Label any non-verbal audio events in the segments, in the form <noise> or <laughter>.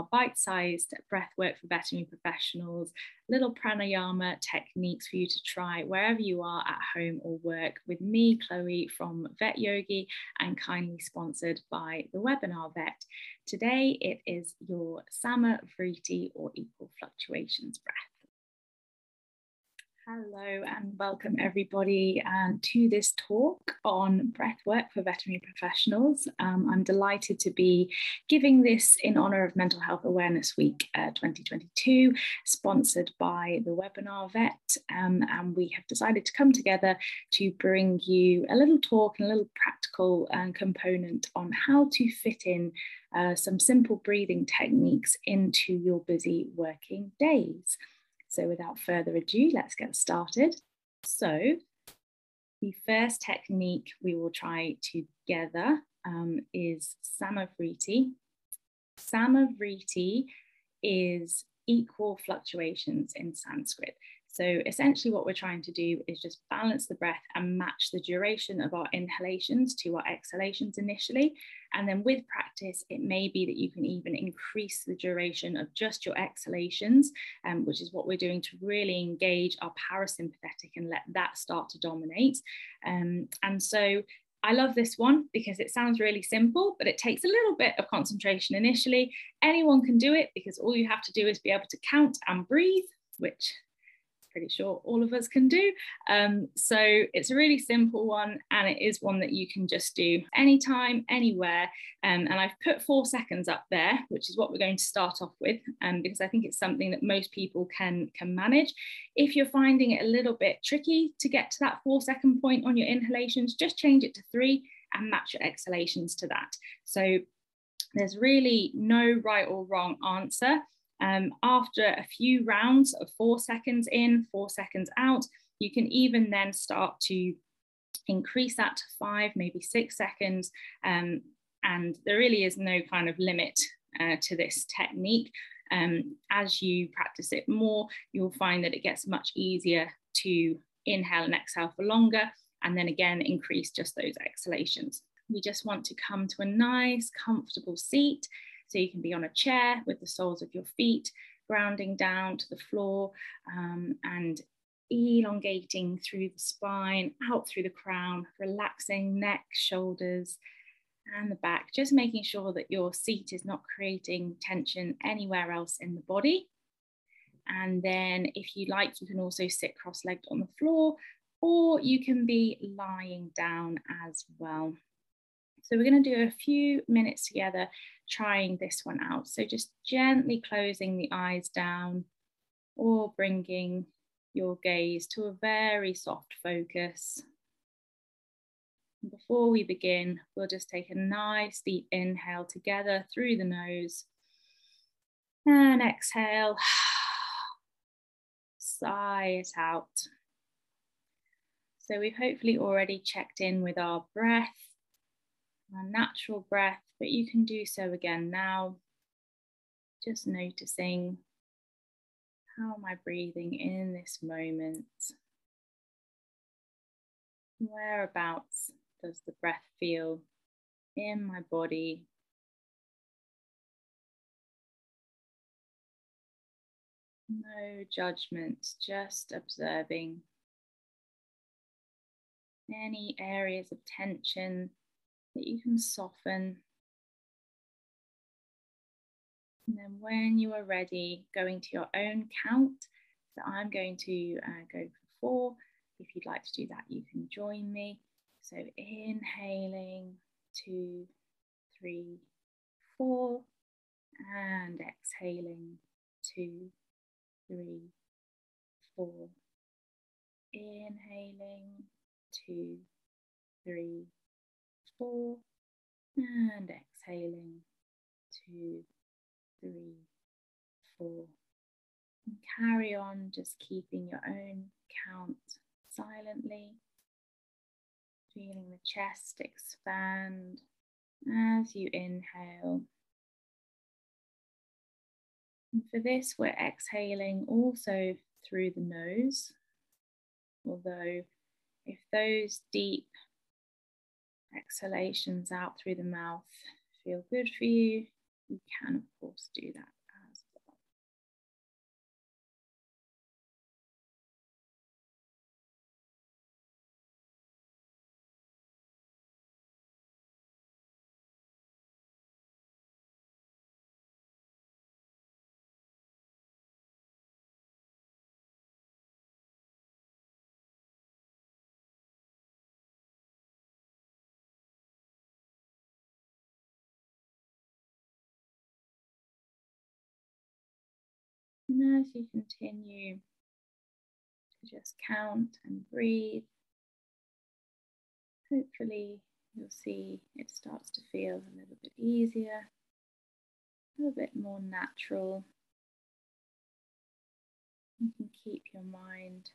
our bite sized breathwork for veterinary professionals, little pranayama techniques for you to try wherever you are at home or work with me, Chloe from Vet Yogi, and kindly sponsored by the Webinar Vet. Today it is your Sama Vriti or equal fluctuations breath. Hello and welcome everybody um, to this talk on breathwork for veterinary professionals. Um, I'm delighted to be giving this in honour of Mental Health Awareness Week uh, 2022, sponsored by the Webinar Vet. Um, and we have decided to come together to bring you a little talk and a little practical um, component on how to fit in uh, some simple breathing techniques into your busy working days. So without further ado, let's get started. So the first technique we will try together um, is Samavriti. Samavriti is equal fluctuations in Sanskrit. So essentially what we're trying to do is just balance the breath and match the duration of our inhalations to our exhalations initially. And then with practice, it may be that you can even increase the duration of just your exhalations, um, which is what we're doing to really engage our parasympathetic and let that start to dominate. Um, and so I love this one because it sounds really simple, but it takes a little bit of concentration initially. Anyone can do it because all you have to do is be able to count and breathe, which pretty sure all of us can do. Um, so it's a really simple one and it is one that you can just do anytime, anywhere. Um, and I've put four seconds up there, which is what we're going to start off with, um, because I think it's something that most people can, can manage. If you're finding it a little bit tricky to get to that four second point on your inhalations, just change it to three and match your exhalations to that. So there's really no right or wrong answer. Um, after a few rounds of four seconds in, four seconds out, you can even then start to increase that to five, maybe six seconds. Um, and there really is no kind of limit uh, to this technique. Um, as you practice it more, you'll find that it gets much easier to inhale and exhale for longer, and then again, increase just those exhalations. We just want to come to a nice, comfortable seat. So you can be on a chair with the soles of your feet, grounding down to the floor um, and elongating through the spine, out through the crown, relaxing neck, shoulders, and the back, just making sure that your seat is not creating tension anywhere else in the body. And then, if you like, you can also sit cross legged on the floor, or you can be lying down as well. So, we're going to do a few minutes together trying this one out. So just gently closing the eyes down or bringing your gaze to a very soft focus. Before we begin, we'll just take a nice deep inhale together through the nose and exhale. <sighs> Sigh it out. So we've hopefully already checked in with our breath, our natural breath but you can do so again now. Just noticing how am I breathing in this moment? Whereabouts does the breath feel in my body? No judgment, just observing any areas of tension that you can soften and then when you are ready, going to your own count. So I'm going to uh, go for four. If you'd like to do that, you can join me. So inhaling, two, three, four, and exhaling, two, three, four. Inhaling, two, three, four, and exhaling, two, three, four. And carry on just keeping your own count silently, feeling the chest expand as you inhale. And for this, we're exhaling also through the nose, although if those deep exhalations out through the mouth feel good for you, you can, of course, do that And as you continue to just count and breathe, hopefully you'll see it starts to feel a little bit easier, a little bit more natural. You can keep your mind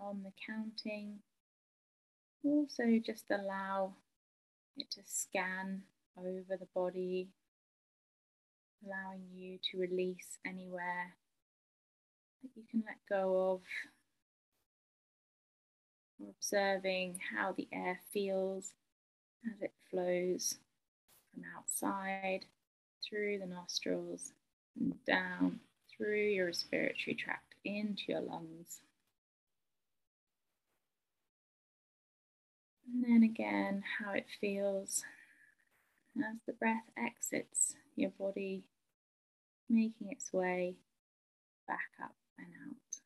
on the counting. Also, just allow it to scan over the body, allowing you to release anywhere that you can let go of. Observing how the air feels as it flows from outside through the nostrils and down through your respiratory tract into your lungs. And then again, how it feels as the breath exits your body, making its way back up and out.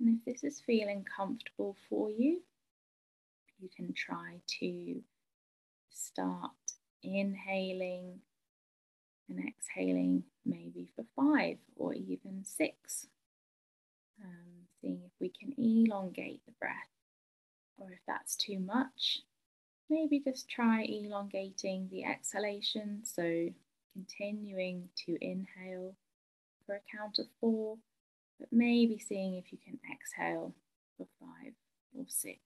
And if this is feeling comfortable for you, you can try to start inhaling and exhaling maybe for five or even six. Um, seeing if we can elongate the breath, or if that's too much, maybe just try elongating the exhalation. So continuing to inhale for a count of four, but maybe seeing if you can exhale for five or six.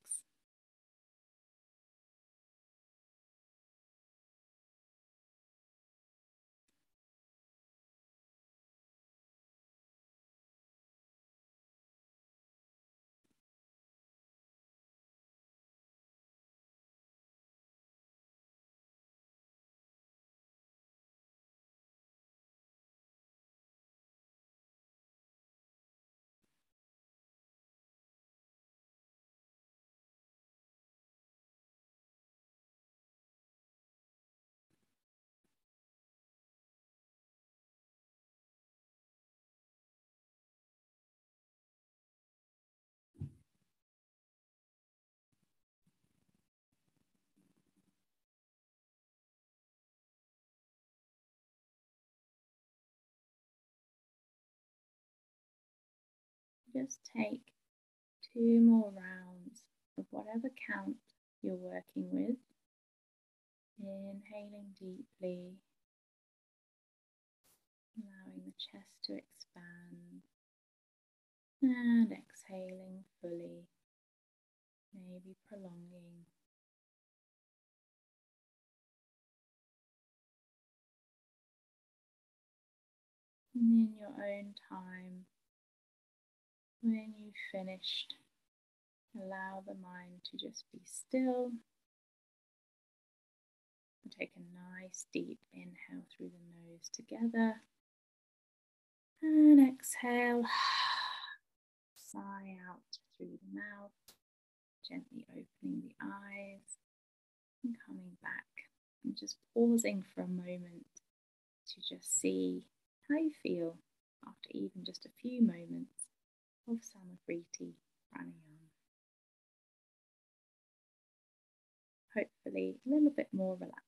Just take two more rounds of whatever count you're working with. Inhaling deeply, allowing the chest to expand, and exhaling fully, maybe prolonging. And in your own time, when you've finished, allow the mind to just be still. Take a nice deep inhale through the nose together. And exhale. <sighs> Sigh out through the mouth, gently opening the eyes and coming back and just pausing for a moment to just see how you feel after even just a few moments Oh, of Samavriti Pranayama. Hopefully, a little bit more relaxed.